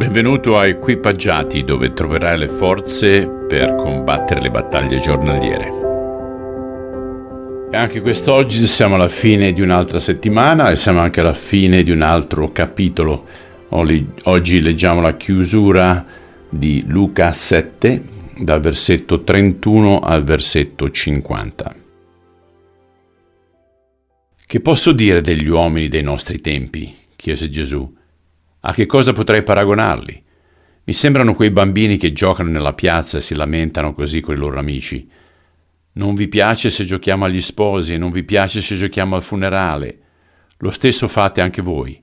Benvenuto a Equipaggiati dove troverai le forze per combattere le battaglie giornaliere. E anche quest'oggi siamo alla fine di un'altra settimana e siamo anche alla fine di un altro capitolo. Oggi leggiamo la chiusura di Luca 7 dal versetto 31 al versetto 50. Che posso dire degli uomini dei nostri tempi? chiese Gesù. A che cosa potrei paragonarli? Mi sembrano quei bambini che giocano nella piazza e si lamentano così con i loro amici. Non vi piace se giochiamo agli sposi, non vi piace se giochiamo al funerale. Lo stesso fate anche voi,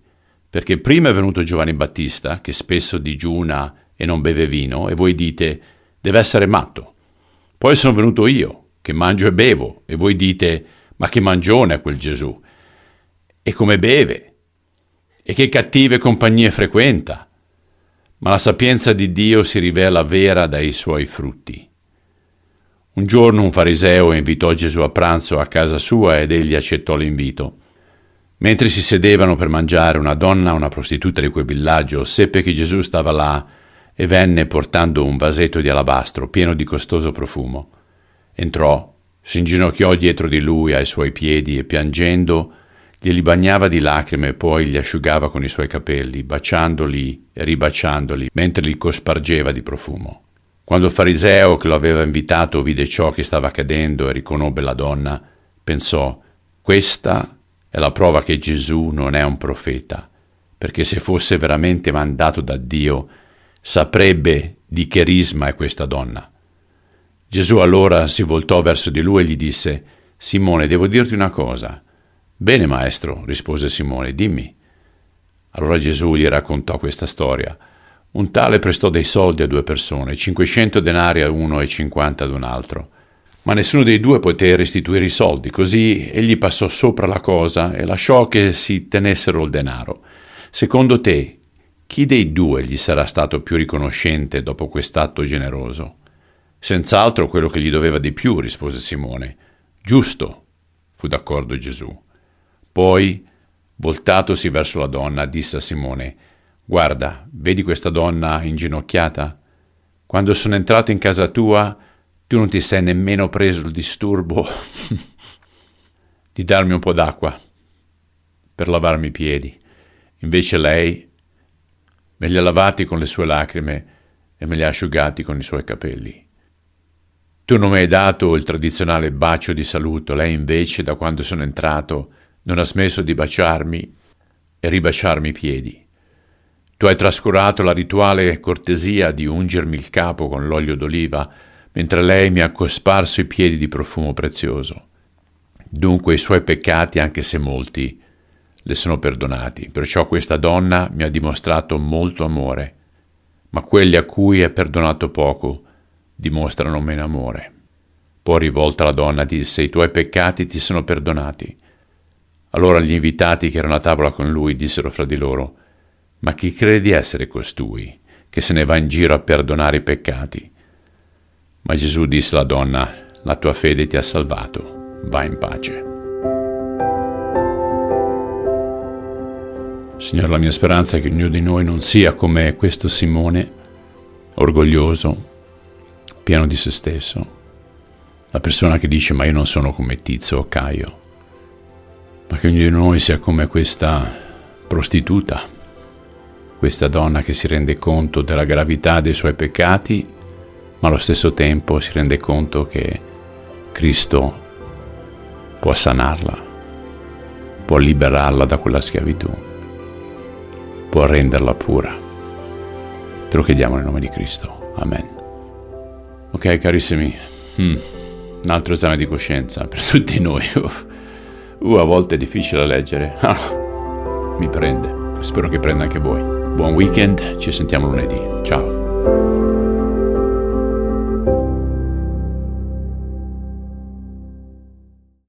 perché prima è venuto Giovanni Battista, che spesso digiuna e non beve vino, e voi dite, deve essere matto. Poi sono venuto io, che mangio e bevo, e voi dite, ma che mangione è quel Gesù. E come beve, e che cattive compagnie frequenta, ma la sapienza di Dio si rivela vera dai suoi frutti. Un giorno un fariseo invitò Gesù a pranzo a casa sua ed egli accettò l'invito. Mentre si sedevano per mangiare, una donna, una prostituta di quel villaggio, seppe che Gesù stava là e venne portando un vasetto di alabastro pieno di costoso profumo. Entrò, si inginocchiò dietro di lui ai suoi piedi e piangendo Glieli bagnava di lacrime e poi li asciugava con i suoi capelli, baciandoli e ribaciandoli, mentre li cospargeva di profumo. Quando il fariseo che lo aveva invitato vide ciò che stava accadendo e riconobbe la donna, pensò, questa è la prova che Gesù non è un profeta, perché se fosse veramente mandato da Dio, saprebbe di che risma è questa donna. Gesù allora si voltò verso di lui e gli disse, Simone, devo dirti una cosa. Bene, maestro, rispose Simone, dimmi. Allora Gesù gli raccontò questa storia. Un tale prestò dei soldi a due persone, 500 denari a uno e 50 ad un altro. Ma nessuno dei due poté restituire i soldi, così egli passò sopra la cosa e lasciò che si tenessero il denaro. Secondo te, chi dei due gli sarà stato più riconoscente dopo quest'atto generoso? Senz'altro quello che gli doveva di più, rispose Simone. Giusto, fu d'accordo Gesù. Poi, voltatosi verso la donna, disse a Simone, Guarda, vedi questa donna inginocchiata? Quando sono entrato in casa tua, tu non ti sei nemmeno preso il disturbo di darmi un po' d'acqua per lavarmi i piedi. Invece lei me li ha lavati con le sue lacrime e me li ha asciugati con i suoi capelli. Tu non mi hai dato il tradizionale bacio di saluto, lei invece, da quando sono entrato, non ha smesso di baciarmi e ribaciarmi i piedi. Tu hai trascurato la rituale cortesia di ungermi il capo con l'olio d'oliva, mentre lei mi ha cosparso i piedi di profumo prezioso. Dunque i suoi peccati, anche se molti, le sono perdonati, perciò questa donna mi ha dimostrato molto amore, ma quelli a cui è perdonato poco dimostrano meno amore. Poi rivolta la donna disse, i tuoi peccati ti sono perdonati. Allora gli invitati che erano a tavola con lui dissero fra di loro, Ma chi crede di essere costui, che se ne va in giro a perdonare i peccati? Ma Gesù disse alla donna, La tua fede ti ha salvato, va in pace. Signore, la mia speranza è che ognuno di noi non sia come questo Simone, orgoglioso, pieno di se stesso, la persona che dice ma io non sono come Tizio o Caio che ognuno di noi sia come questa prostituta, questa donna che si rende conto della gravità dei suoi peccati, ma allo stesso tempo si rende conto che Cristo può sanarla, può liberarla da quella schiavitù, può renderla pura. Te lo chiediamo nel nome di Cristo. Amen. Ok, carissimi, hmm. un altro esame di coscienza per tutti noi. Uh, a volte è difficile leggere. Ah, mi prende. Spero che prenda anche voi. Buon weekend, ci sentiamo lunedì. Ciao.